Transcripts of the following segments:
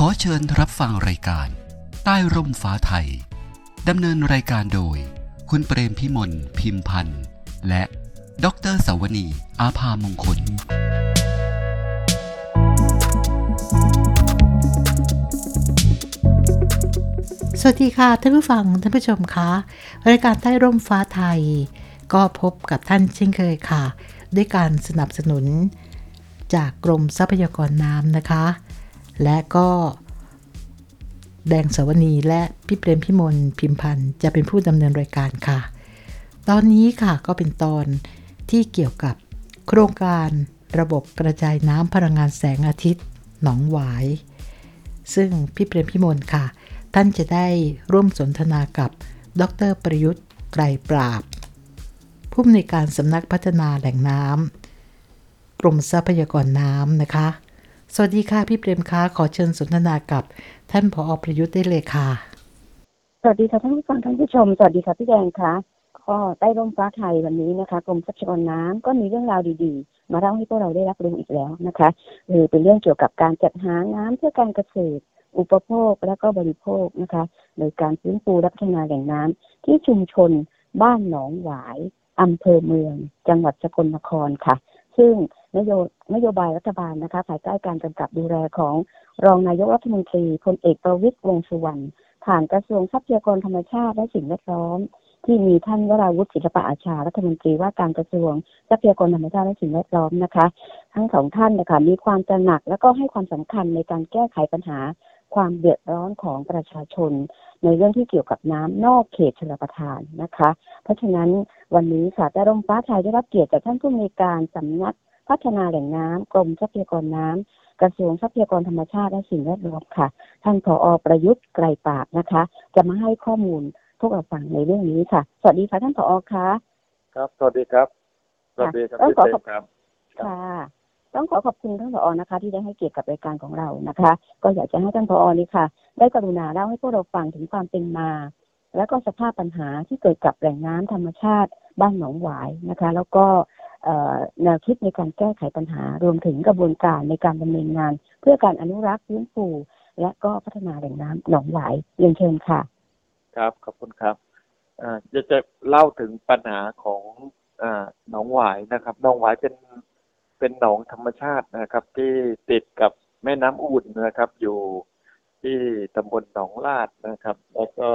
ขอเชิญรับฟังรายการ ใต้ร่มฟ้าไทย ดำเนินรายการโดย คุณเปรมพิมลพิมพันธ์ และดรสวนี อาภามงคล สวัสดีค่ะ ท่านผู้ฟัง ท่านผู้ชมคะ รายการใต้ร่มฟ้าไทย ก็พบกับท่านเช่นเคยค่ะ ด้วยการสนับสนุนจากกรมทรัพยากรน้ำนะคะ และก็แดงสวนีและพี่เปรมพิมลพิมพันธ์จะเป็นผู้ดำเนินรายการค่ะ ตอนนี้ค่ะก็เป็นตอนที่เกี่ยวกับโครงการระบบกระจายน้ำพลังงานแสงอาทิตย์ หนองหวาย ซึ่งพี่เปรมพิมลค่ะ ท่านจะได้ร่วมสนทนากับดรประยุทธ์ไกรปราบ ผู้อำนวยการสำนักพัฒนาแหล่งน้ำกรมทรัพยากรน้ำนะคะ สวัสดีค่ะพี่เปรมคะขอเชิญสนทนากับท่านผอประยุทธ์ได้เลยค่ะ สวัสดีค่ะท่านผู้ฟังท่านผู้ชม สวัสดีค่ะพี่แดงค่ะก็ใต้ร่มฟ้าไทยวันนี้นะคะกรมทรัพยากรน้ำก็มีเรื่องราวดีๆ มาเล่าให้พวกเราได้รับรู้อีกแล้วนะคะคือเป็นเรื่องเกี่ยวกับการจัดหาน้ำเพื่อการเกษตร อุปโภคและก็บริโภคนะคะ โดยการฟื้นฟูและพัฒนาแหล่งน้ำที่ชุมชนบ้านหนองหวายอำเภอเมือง จังหวัดสกลนครค่ะ ซึ่ง นโยนโยบายรัฐบาลนะคะภายใต้การกำกับดูแลของรองนายกรัฐมนตรีพลเอกประวิตรวงษ์สุวรรณผ่านกระทรวงทรัพยากรธรรมชาติและสิ่งแวดล้อม ที่มีท่านวราวุฒิศิลปะอาชารัฐมนตรีว่าการกระทรวงทรัพยากรธรรมชาติและสิ่งแวดล้อมนะคะ ทั้งสองท่านนะคะมีความตระหนักและก็ให้ความสำคัญในการแก้ไขปัญหาความเดือดร้อนของประชาชน ในเรื่องที่เกี่ยวกับน้ำนอกเขตชลประทานนะคะ เพราะฉะนั้นวันนี้ค่ะแต่ร่มฟ้าไทยได้รับเกียรติจากท่านผู้มีการสำนัก พัฒนาแหล่งน้ำกรมทรัพยากรน้ำกระทรวงทรัพยากรธรรมชาติและสิ่งแวดล้อมค่ะ ท่านผอประยุทธ์ไกรปราบนะคะ จะมาให้ข้อมูลพวกเราฟังในเรื่องนี้ค่ะ สวัสดีค่ะท่านผอคะครับสวัสดีครับสวัสดีครับต้องพี่ขอเต้ขอบครับค่ะต้องขอขอบคุณท่านผอนะคะ ที่ได้ให้เกียรติกับรายการของเรานะคะ ก็อยากจะให้ท่านผอนี่ค่ะ ได้กรุณาเล่าให้พวกเราฟังถึงความเป็นมา และก็สภาพปัญหาที่เกิดกับแหล่งน้ำธรรมชาติบ้านหนองหวายนะคะ แล้วก็แนวคิดในการแก้ไขปัญหารวมถึงกระบวนการในการดำเนินงาน เพื่อการอนุรักษ์ฟื้นฟูและก็พัฒนาแหล่งน้ำหนองหวายเรียนเชิญค่ะ ครับขอบคุณครับอ่าจะจะเล่าถึงปัญหาของอหนองหวายนะครับหนองหวายเป็นเป็นหนองธรรมชาตินะครับ ที่ติดกับแม่น้ำอุ่นนะครับ อยู่ที่ตำบลหนองลาดนะครับ แล้วก็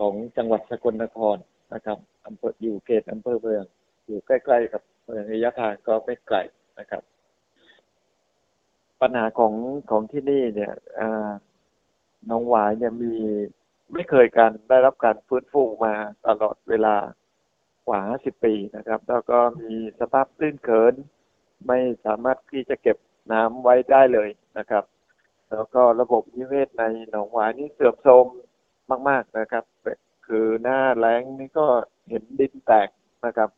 ของจังหวัดสกลนครนะครับอำเภออยู่เขตอำเภอเมือง อยู่ใกล้ๆกับเมืองระยะทางก็ไม่ไกลนะครับ ปัญหาของของที่นี่เนี่ยอ่าหนองหวายเนี่ยมีไม่เคยการได้รับการฟื้นฟูมาตลอดเวลากว่า 50 ปีนะครับ แล้วก็มีสภาพตื้นเขิน ไม่สามารถที่จะเก็บน้ำไว้ได้เลยนะครับ แล้วก็ระบบนิเวศในหนองหวายนี่เสื่อมโทรม มาก ๆนะครับ คือหน้าแล้งนี่ก็เห็นดินแตกนะครับ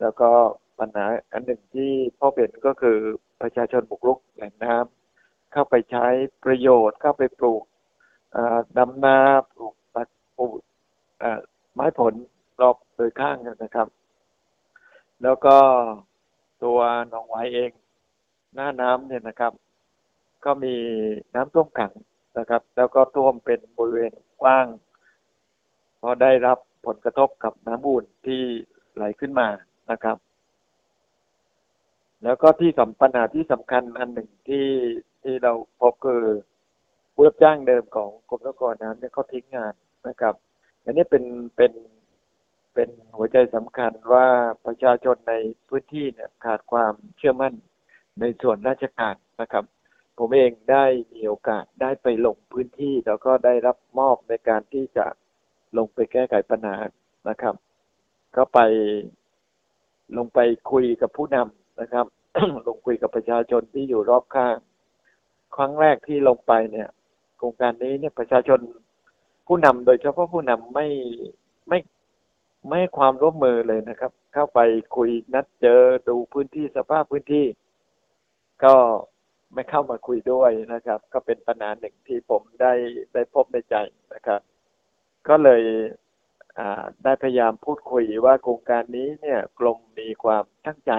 แล้วก็ปัญหาอันหนึ่งที่พ่อเห็นก็คือประชาชนบุกรุกแหล่งน้ำเข้าไปใช้ประโยชน์เข้าไปปลูกอ่าดำนาปลูกตัดปลูกไม้ผลรอบโดยข้างกันนะครับ แล้วก็ตัวหนองหวายเอง หน้าน้ำเนี่ยนะครับ ก็มีน้ำท่วมขังนะครับ แล้วก็ท่วมเป็นบริเวณ กว้าง เพราะได้รับผลกระทบกับน้ำอุ่นที่ไหลขึ้นมานะครับ แล้วก็ที่สำปัญหาที่สำคัญอันหนึ่งที่ที่เราพบคือผู้รับจ้างเดิมของกรมทรัพยากรน้ำเนี่ยเขาทิ้งงานนะครับ อันนี้เป็นเป็นเป็นหัวใจสำคัญว่าประชาชนในพื้นที่เนี่ยขาดความเชื่อมั่นในส่วนราชการนะครับ ผมเองได้มีโอกาสได้ไปลงพื้นที่ แล้วก็ได้รับมอบในการที่จะลงไปแก้ไขปัญหานะครับ ก็ไปลงไปคุยกับผู้นำนะครับ ลงคุยกับประชาชนที่อยู่รอบข้าง ครั้งแรกที่ลงไปเนี่ย โครงการนี้เนี่ยประชาชนผู้นำโดยเฉพาะผู้นำไม่ไม่ไม่ให้ความร่วมมือเลยนะครับ เข้าไปคุยนัดเจอดูพื้นที่สภาพพื้นที่ ก็ ไม่เข้ามาคุยด้วยนะครับ ก็เป็นปัญหาหนึ่งที่ผมได้ได้พบในใจนะครับ ก็เลยได้พยายามพูดคุยว่าโครงการนี้เนี่ยกรมมีความตั้งใจ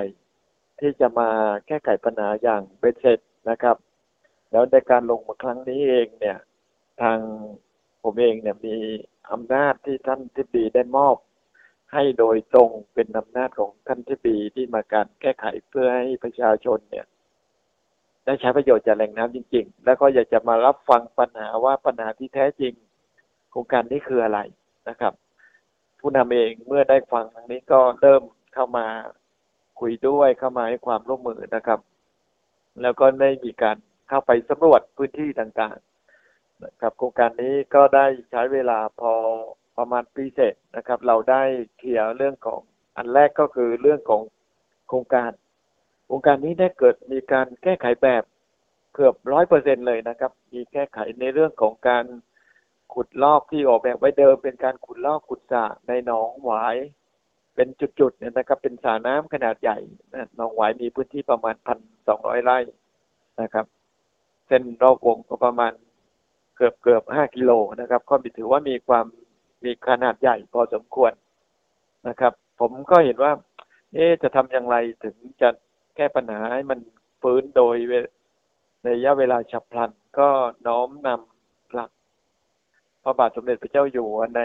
ที่จะมาแก้ไขปัญหาอย่างเบ็ดเสร็จนะครับ แล้วในการลงมาครั้งนี้เองเนี่ย ทางผมเองเนี่ยมีอำนาจที่ท่านทิบดีได้มอบ ให้โดยตรงเป็นอำนาจของท่านทิบดีที่มาการแก้ไขเพื่อให้ประชาชนเนี่ย ได้ใช้ประโยชน์จากแหล่งน้ำจริง ๆ แล้วก็อยากจะมารับฟังปัญหาว่าปัญหาที่แท้จริงโครงการนี้คืออะไรนะครับ ผู้นำเองเมื่อได้ฟังทางนี้ก็เริ่มเข้ามาคุยด้วยเข้ามาให้ความร่วมมือนะครับ แล้วก็ได้มีการเข้าไปสำรวจพื้นที่ต่างๆนะครับ โครงการนี้ก็ได้ใช้เวลาพอประมาณปีเศษนะครับ เราได้เคลียร์เรื่องของอันแรกก็คือเรื่องของโครงการ โครงการนี้ได้เกิดมีการแก้ไขแบบเกือบร้อยเปอร์เซ็นเลยนะครับ มีแก้ไขในเรื่องของการขุดลอกที่ออกแบบไว้เดิม เป็นการขุดลอกขุดสระในหนองหวาย เป็นจุดๆเนี่ยนะครับ เป็นสระน้ำขนาดใหญ่นะหนองหวายมีพื้นที่ประมาณพันสองร้อยไร่นะครับ เส้นรอบวงก็ประมาณเกือบเกือบห้ากิโลนะครับ ก็ถือว่ามีความมีขนาดใหญ่พอสมควรนะครับ ผมก็เห็นว่า เอ๊จะทำอย่างไรถึงจะ แก้ปัญหาให้มันฟื้นโดยในระยะเวลาฉับพลัน ก็น้อมนำหลักพระบาทสมเด็จพระเจ้าอยู่หัวใน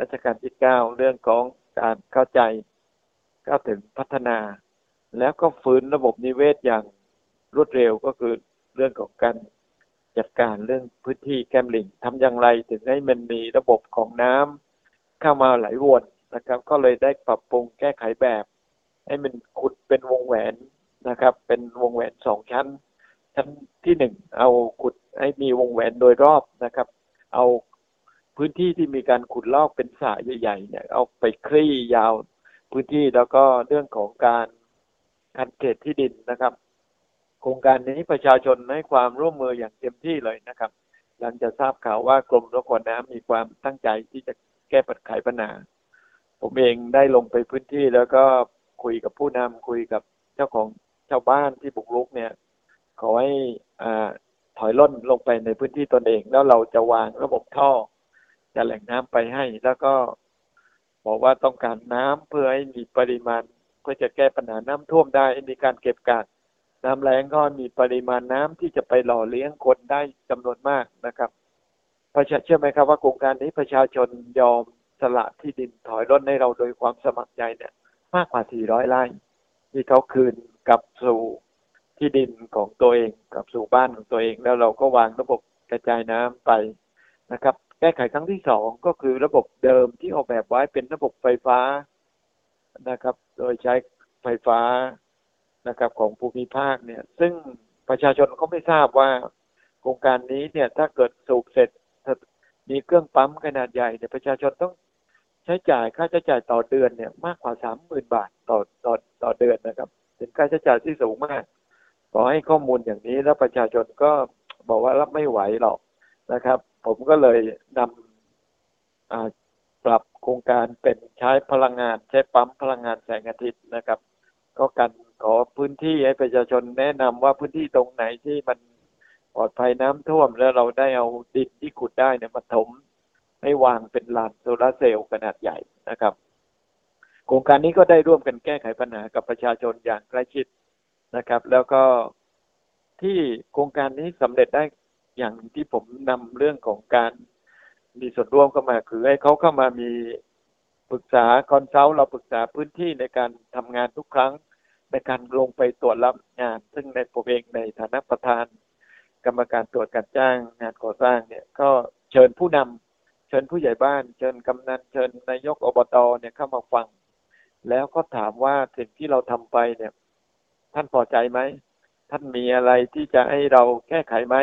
รัชกาลที่เก้าเรื่องของการเข้าใจก้าถึงพัฒนา แล้วก็ฟื้นระบบนิเวศอย่างรวดเร็วก็คือเรื่องของการจัดการเรื่องพื้นที่แก้มลิงทำอย่างไรถึงให้มันมีระบบของน้ำเข้ามาไหลวนนะครับ ก็เลยได้ปรับปรุงแก้ไขแบบ ให้มันขุดเป็นวงแหวน นะครับ เป็นวงแหวนสองชั้น ชั้นที่หนึ่งเอาขุดให้มีวงแหวนโดยรอบนะครับ เอาพื้นที่ที่มีการขุดลอกเป็นสระใหญ่ๆเนี่ยเอาไปคลี่ยาวพื้นที่แล้วก็เรื่องของการคันเขตที่ดินนะครับ โครงการนี้ประชาชนให้ความร่วมมืออย่างเต็มที่เลยนะครับ หลังจากทราบข่าวว่ากรมรบกวนน้ำมีความตั้งใจที่จะแก้ปัญหาปัญหาผมเองได้ลงไปพื้นที่แล้วก็คุยกับผู้นำคุยกับเจ้าของ ชาวบ้านที่บุกรุกเนี่ยขอให้อ่าถอยล่นลงไปในพื้นที่ตนเอง แล้วเราจะวางระบบท่อจะแหล่งน้ำไปให้ แล้วก็บอกว่าต้องการน้ำเพื่อให้มีปริมาณเพื่อจะแก้ปัญหาน้ำท่วมได้มีการเก็บกักน้ำแล้งก็มีปริมาณน้ำที่จะไปหล่อเลี้ยงคนได้จำนวนมากนะครับประชาเชื่อไหมครับว่าโครงการนี้ประชาชนยอมสละที่ดินถอยร่นให้เราโดยความสมัครใจเนี่ยมากกว่า 400 ไร่ ที่เขาคืนกลับสู่ที่ดินของตัวเองกลับสู่บ้านของตัวเอง แล้วเราก็วางระบบกระจายน้ำไปนะครับ แก้ไขครั้งที่สองก็คือระบบเดิมที่ออกแบบไว้เป็นระบบไฟฟ้านะครับ โดยใช้ไฟฟ้านะครับของภูมิภาคเนี่ย ซึ่งประชาชนเขาไม่ทราบว่าโครงการนี้เนี่ยถ้าเกิดสูบเสร็จมีเครื่องปั๊มขนาดใหญ่เนี่ยประชาชนต้อง ใช้จ่ายค่าใช้จ่ายต่อเดือนเนี่ยมากกว่าสามหมื่นบาทต่อต่อต่อเดือนนะครับ เป็นค่าใช้จ่ายที่สูงมาก ขอให้ข้อมูลอย่างนี้แล้วประชาชนก็บอกว่ารับไม่ไหวหรอกนะครับ ผมก็เลยนำปรับโครงการเป็นใช้พลังงาน ใช้ปั๊มพลังงานแสงอาทิตย์นะครับ ก็กันขอพื้นที่ให้ประชาชนแนะนำว่าพื้นที่ตรงไหนที่มันปลอดภัยน้ำท่วมแล้วเราได้เอาดินที่ขุดได้เนี่ยมาถม ให้วางเป็นลานโซลาเซลล์ขนาดใหญ่นะครับ โครงการนี้ก็ได้ร่วมกันแก้ไขปัญหากับประชาชนอย่างใกล้ชิดนะครับ แล้วก็ที่โครงการนี้สำเร็จได้อย่างที่ผมนำเรื่องของการมีส่วนร่วมเข้ามาคือให้เขาเข้ามามีปรึกษาคอนซัลท์เราปรึกษาพื้นที่ในการทำงานทุกครั้ง ในการลงไปตรวจรับงาน ซึ่งในผมเองในฐานะประธาน กรรมการตรวจการจ้างงานก่อสร้างเนี่ย ก็เชิญผู้นำ เชิญผู้ใหญ่บ้าน เชิญกำนันเชิญนายกอบตเนี่ยเข้ามาฟัง แล้วก็ถามว่าสิ่งที่เราทำไปเนี่ย ท่านพอใจไหมท่านมีอะไรที่จะให้เราแก้ไขไหม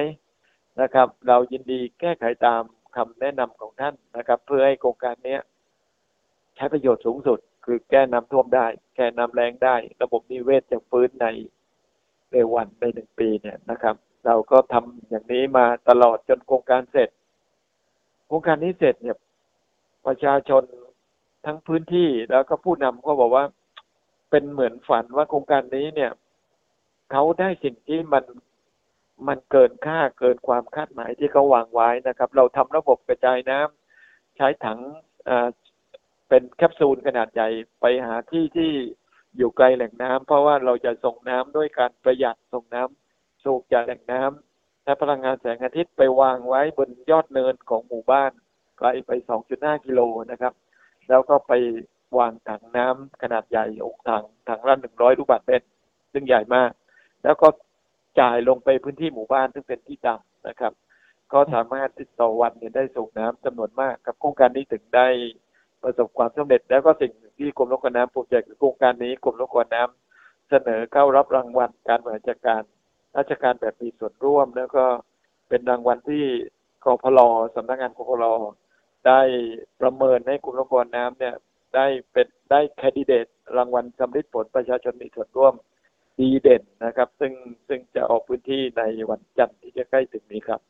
นะครับ เรายินดีแก้ไขตามคำแนะนำของท่านนะครับ เพื่อให้โครงการเนี้ยใช้ประโยชน์สูงสุด คือแก้น้ำท่วมได้ แก้น้ำแรงได้ ระบบนิเวศจะฟื้นในเร็ววันในหนึ่งปีเนี่ยนะครับ เราก็ทำอย่างนี้มาตลอดจนโครงการเสร็จ รงการนี้เสร็จเนี่ยประชาชนทั้งพื้นที่แล้วก็ผู้นำก็บอกว่าเป็นเหมือนฝันว่าโครงการนี้เนี่ยเขาได้สิ่งที่มันมันเกินค่าเกินความคาดหมายที่เขาวางไว้นะครับ เราทำระบบกระจายน้ำใช้ถังเป็นแคปซูลขนาดใหญ่ไปหาที่ที่อยู่ไกลแหล่งน้ำเพราะว่าเราจะส่งน้ำด้วยการประหยัดส่งน้ำสูบจากแหล่งน้ ใช้พลังงานแสงอาทิตย์ไปวางไว้บนยอดเนินของหมู่บ้านไกลไป 2.5 กิโลนะครับ แล้วก็ไปวางถังน้ำขนาดใหญ่อกถังถังละ100 ลูกบาศก์เมตรซึ่งใหญ่มาก แล้วก็จ่ายลงไปพื้นที่หมู่บ้านซึ่งเป็นที่ต่ำนะครับ ก็สามารถติดต่อวันเนี่ยได้สูบน้ำจำนวนมากกับโครงการนี้ถึงได้ประสบความสำเร็จ แล้วก็สิ่งหนึ่งที่กรมรบกวนน้ำภูมิใจคือโครงการนี้กรมรบกวนน้ำเสนอเข้ารับรางวัลการบริหารจัดการ ราชการแบบมีส่วนร่วม แล้วก็เป็นรางวัลที่กพลสำนักงานกพลได้ประเมินให้กรมรบกวนน้ำเนี่ยได้เป็นได้แคนดิเดตรางวัลสำลิดผลประชาชนมีส่วนร่วมดีเด่นนะครับ ซึ่งซึ่งจะออกพื้นที่ในวันจันทร์ที่จะใกล้ถึงนี้ครับ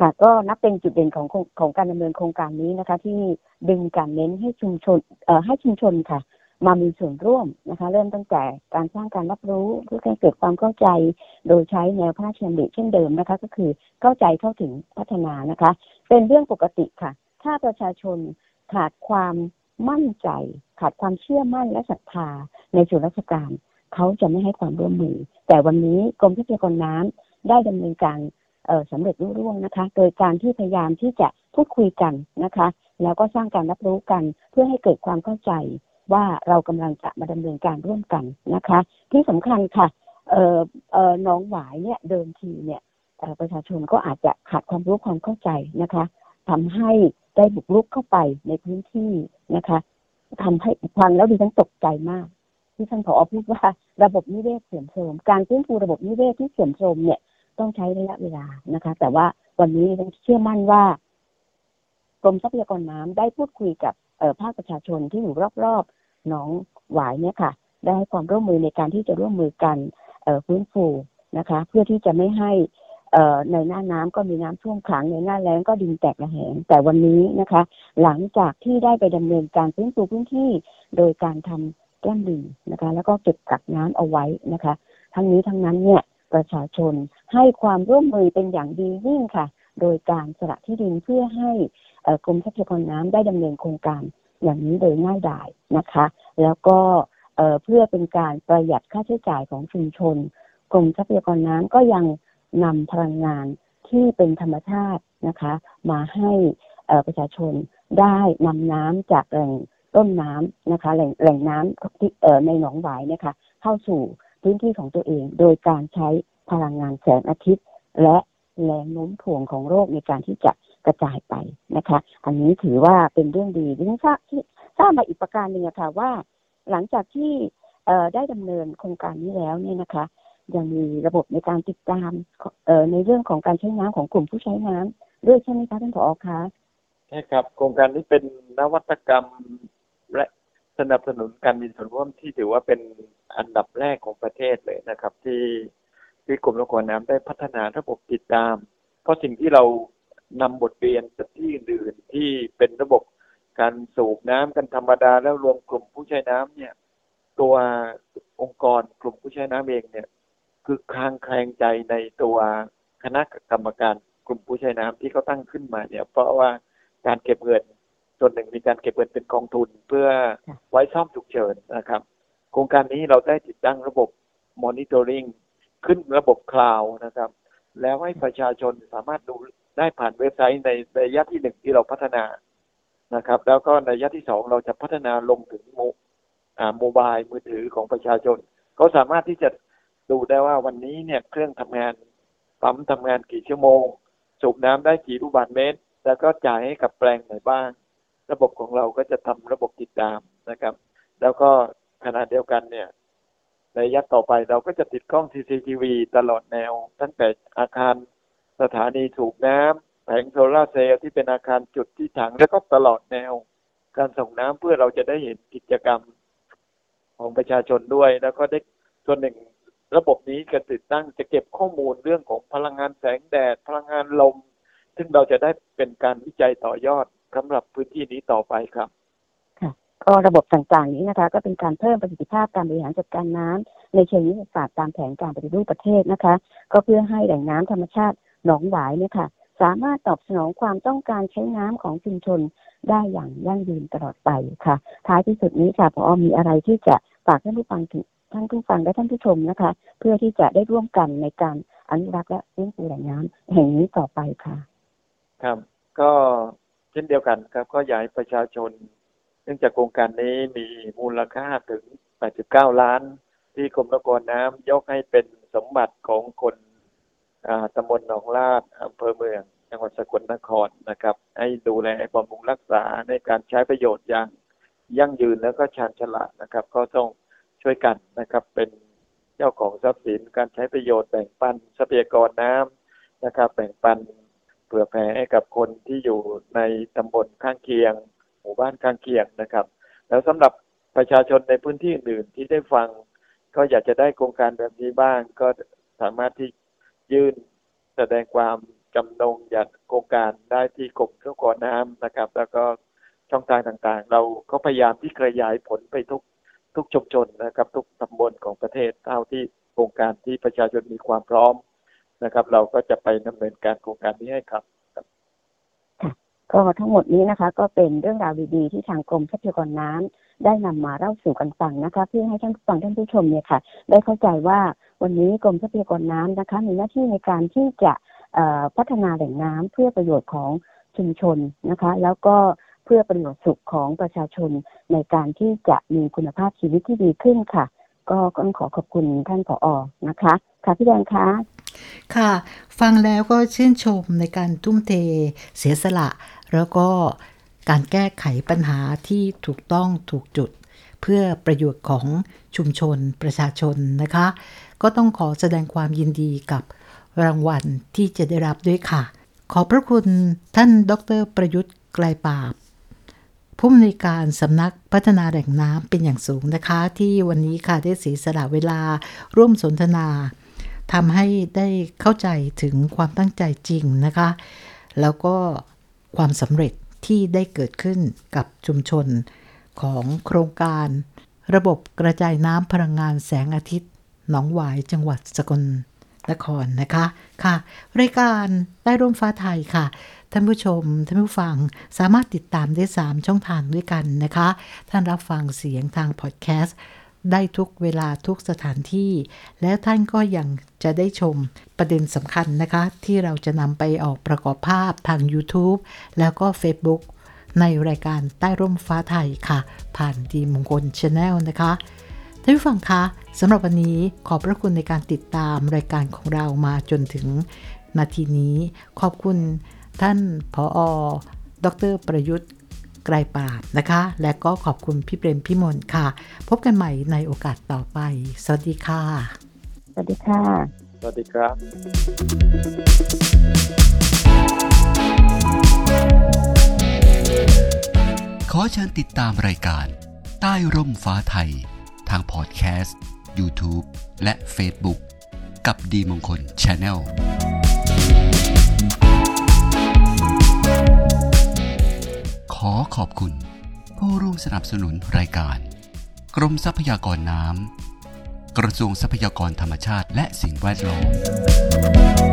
ค่ะก็นับเป็นจุดเด่นของโครงของการดำเนินโครงการนี้นะคะ ที่ดึงการเน้นให้ชุมชนเอ่อให้ชุมชนค่ะ มามีส่วนร่วมนะคะ เริ่มตั้งแต่การสร้างการรับรู้เพื่อให้เกิดความเข้าใจ โดยใช้แนวพระราชดำริเช่นเดิมนะคะ ก็คือเข้าใจเข้าถึงพัฒนานะคะ เป็นเรื่องปกติค่ะ ถ้าประชาชนขาดความมั่นใจ ขาดความเชื่อมั่นและศรัทธาในส่วนราชการเขาจะไม่ให้ความร่วมมือ แต่วันนี้กรมทรัพยากรน้ำได้ดำเนินการเอ่อสำเร็จรุ่ร่วงนะคะ โดยการที่พยายามที่จะพูดคุยกันนะคะ แล้วก็สร้างการรับรู้กันเพื่อให้เกิดความเข้าใจ ว่าเรากำลังจะมาดำเนินการร่วมกันนะคะ ที่สำคัญค่ะเอ่อเอ่อน้องหวายเนี่ยเดิมทีเนี่ยประชาชนก็อาจจะขาดความรู้ความเข้าใจนะคะทำให้ได้บุกรุกเข้าไปในพื้นที่นะคะทำให้ฟังแล้วดิฉันตกใจมาก ที่ท่านผอพูดว่าระบบนิเวศเสื่อมโทรมการฟื้นฟูระบบนิเวศที่เสื่อมโทรมเนี่ยต้องใช้ระยะเวลานะคะ แต่ว่าวันนี้ดิฉันเชื่อมั่นว่ากรมทรัพยากรน้ำได้พูดคุยกับภาคประชาชนที่อยู่รอบ หนองหวายเนี่ยค่ะ ได้ให้ความร่วมมือในการที่จะร่วมมือกันฟื้นฟูนะคะ เพื่อที่จะไม่ให้ในหน้าน้ำก็มีน้ำท่วมขังในหน้าแล้งก็ดินแตกระแหง แต่วันนี้นะคะ หลังจากที่ได้ไปดำเนินการฟื้นฟูพื้นที่ โดยการทำแก้มลิงนะคะ แล้วก็เก็บกักน้ำเอาไว้นะคะ ทั้งนี้ทั้งนั้นเนี่ยประชาชนให้ความร่วมมือเป็นอย่างดียิ่งค่ะ โดยการสละที่ดินเพื่อให้กรมทรัพยากรน้ำได้ดำเนินโครงการ อย่างนี้โดยง่ายดายนะคะ แล้วก็เพื่อเป็นการประหยัดค่าใช้จ่ายของชุมชนกรมทรัพยากรน้ำก็ยังนำพลังงานที่เป็นธรรมชาตินะคะ มาให้ประชาชนได้นำน้ำจากแหล่งต้นน้ำนะคะแหล่งแหล่งน้ำที่ในหนองหวายนี่ยค่ะเข้าสู่พื้นที่ของตัวเอง โดยการใช้พลังงานแสงอาทิตย์ และแรงโน้มถ่วงของโลกในการที่จะ กระจายไปนะคะ อันนี้ถือว่าเป็นเรื่องดีดิฉันทราบที่ทราบมาอีกประการหนึ่งค่ะว่า หลังจากที่ได้ดำเนินโครงการนี้แล้วเนี่ยนะคะ ยังมีระบบในการติดตามในเรื่องของการใช้น้ำของกลุ่มผู้ใช้น้ำด้วยใช่ไหมคะท่านผอคะใช่ครับ โครงการนี้เป็นนวัตกรรมและสนับสนุนการมีส่วนร่วมที่ถือว่าเป็นอันดับแรกของประเทศเลยนะครับ ที่ที่กรมรบกวนน้ำได้พัฒนาระบบติดตาม เพราะสิ่งที่เรา นำบทเรียนจากที่อื่นๆที่เป็นระบบการสูบน้ำกันธรรมดาแล้วรวมกลุ่มผู้ใช้น้ำเนี่ย ตัวองค์กรกลุ่มผู้ใช้น้ำเองเนี่ย คือคลางแคลงใจในตัวคณะกรรมการกลุ่มผู้ใช้น้ำที่เขาตั้งขึ้นมาเนี่ย เพราะว่าการเก็บเงินส่วนหนึ่งมีการเก็บเงินเป็นกองทุนเพื่อไว้ซ่อมฉุกเฉินนะครับ โครงการนี้เราได้ติดตั้งระบบ monitoring ขึ้นระบบ cloud นะครับ แล้วให้ประชาชนสามารถดู ได้ผ่านเว็บไซต์ในระยะที่หนึ่งที่เราพัฒนานะครับ แล้วก็ในระยะที่สองเราจะพัฒนาลงถึงโมอ่า mobile มือถือของประชาชนเขาสามารถที่จะดูได้ว่าวันนี้เนี่ยเครื่องทำงานปั๊มทำงานกี่ชั่วโมง สูบน้ำได้กี่ลูกบาศก์เมตร แล้วก็จ่ายให้กับแปลงไหนบ้าง ระบบของเราก็จะทำระบบติดตามนะครับ แล้วก็ขณะเดียวกันเนี่ยในระยะต่อไปเราก็จะติดกล้อง CCTV ตลอดแนว ตั้งแต่อาคาร สถานีสูบน้ำแผงโซลาร์เซลล์ที่เป็นอาคารจุดที่ถัง แล้วก็ตลอดแนว การส่งน้ำเพื่อเราจะได้เห็นกิจกรรมของประชาชนด้วย แล้วก็ได้ส่วนหนึ่งระบบนี้จะติดตั้งจะเก็บข้อมูลเรื่องของพลังงานแสงแดด พลังงานลม ซึ่งเราจะได้เป็นการวิจัยต่อยอดสำหรับพื้นที่นี้ต่อไปครับก็ระบบต่างๆนี้นะคะ ก็เป็นการเพิ่มประสิทธิภาพการบริหารจัดการน้ำในเชิงยุทธศาสตร์ตามแผนการปฏิรูปประเทศนะคะ ก็เพื่อให้แหล่งน้ำธรรมชาติ หนองหวายเนี่ยค่ะ สามารถตอบสนองความต้องการใช้น้ำของชุมชนได้อย่างยั่งยืนตลอดไปค่ะ ท้ายที่สุดนี้ค่ะพอมีอะไรที่จะฝากท่านผู้ฟังถึงท่านผู้ฟังและท่านผู้ชมนะคะ เพื่อที่จะได้ร่วมกันในการอนุรักษ์และฟื้นฟูแหล่งน้ำแห่งนี้ต่อไปค่ะ ครับ ก็เช่นเดียวกันครับ ก็อยากให้ประชาชน เนื่องจากโครงการนี้มีมูลค่าถึง 89 ล้าน ที่กรมนครน้ำยกให้เป็นสมบัติของคน ตำบลหนองลาดอำเภอเมืองจังหวัดสกลนครนะครับ ให้ดูแลบำรุงรักษาในการใช้ประโยชน์อย่างยั่งยืนแล้วก็ชาญฉลาดนะครับ ก็ต้องช่วยกันนะครับ เป็นเจ้าของทรัพย์สินการใช้ประโยชน์แบ่งปันทรัพยากรน้ำนะครับ แบ่งปันเผื่อแผ่ให้กับคนที่อยู่ในตำบลข้างเคียง หมู่บ้านข้างเคียงนะครับ แล้วสำหรับประชาชนในพื้นที่อื่นที่ได้ฟัง ก็อยากจะได้โครงการแบบนี้บ้างก็สามารถที่ ยื่นแสดงความจำนงอยากโครงการได้ที่กรมเจ้าของน้ำนะครับ แล้วก็ช่องทางต่างๆ เราก็พยายามที่ขยายผลไปทุกทุกชุมชนนะครับ ทุกตำบลของประเทศเท่าที่โครงการที่ประชาชนมีความพร้อมนะครับ เราก็จะไปดำเนินการโครงการนี้ให้ครับ ก็ทั้งหมดนี้นะคะ ก็เป็นเรื่องราวดีๆที่ทางกรมทรัพยากรน้ำได้นำมาเล่าสู่กันฟังนะคะ เพื่อให้ท่านฟังท่านผู้ชมเนี่ยค่ะ ได้เข้าใจว่า วันนี้กรมทรัพยากรน้ำนะคะ มีหน้าที่ในการที่จะพัฒนาแหล่งน้ำเพื่อประโยชน์ของชุมชนนะคะ แล้วก็เพื่อประโยชน์สุขของประชาชนในการที่จะมีคุณภาพชีวิตที่ดีขึ้นค่ะ ก็ต้องขอขอบคุณท่านผออนะคะ ค่ะพี่แดงคะค่ะ ฟังแล้วก็ชื่นชมในการทุ่มเทเสียสละ แล้วก็การแก้ไขปัญหาที่ถูกต้องถูกจุด เพื่อประโยชน์ของชุมชนประชาชนนะคะ ก็ต้องขอแสดงความยินดีกับรางวัลที่จะได้รับด้วยค่ะ ขอพระคุณท่านดรประยุทธ์ไกลปาบผู้อำนวยการสำนักพัฒนาแหล่งน้ำเป็นอย่างสูงนะคะ ที่วันนี้ค่ะได้เสียสละเวลาร่วมสนทนาทำให้ได้เข้าใจถึงความตั้งใจจริงนะคะ แล้วก็ความสำเร็จที่ได้เกิดขึ้นกับชุมชนของโครงการ ระบบกระจายน้ำพลังงานแสงอาทิตย์ หนองหวายจังหวัดสกลนครนะคะค่ะ รายการใต้ร่มฟ้าไทยค่ะ ท่านผู้ชม ท่านผู้ฟังสามารถติดตามได้ 3 ช่องทางด้วยกันนะคะ ท่านรับฟังเสียงทางพอดแคสต์ได้ทุกเวลาทุกสถานที่ และท่านก็ยังจะได้ชมประเด็นสำคัญนะคะ ที่เราจะนำไปออกประกอบภาพทาง YouTube แล้วก็ Facebook ในรายการใต้ร่มฟ้าไทยค่ะ ผ่านดีมงคลชาแนลนะคะ ท่านผู้ฟังคะสำหรับวันนี้ขอบพระคุณในการติดตามรายการของเรามาจนถึงนาทีนี้ ขอบคุณท่านผอ.ดร.ประยุทธ์ไกรปราบนะคะ และก็ขอบคุณพี่เปรมพิมลค่ะ พบกันใหม่ในโอกาสต่อไป สวัสดีค่ะ สวัสดีค่ะ สวัสดีครับขอเชิญติดตามรายการ ใต้ร่มฟ้าไทย ทางพอดแคสต์ YouTube และ Facebook กับดีมงคล Channel ขอขอบคุณ ผู้ร่วมสนับสนุนรายการ กรมทรัพยากรน้ำกระทรวงทรัพยากรธรรมชาติและสิ่งแวดล้อม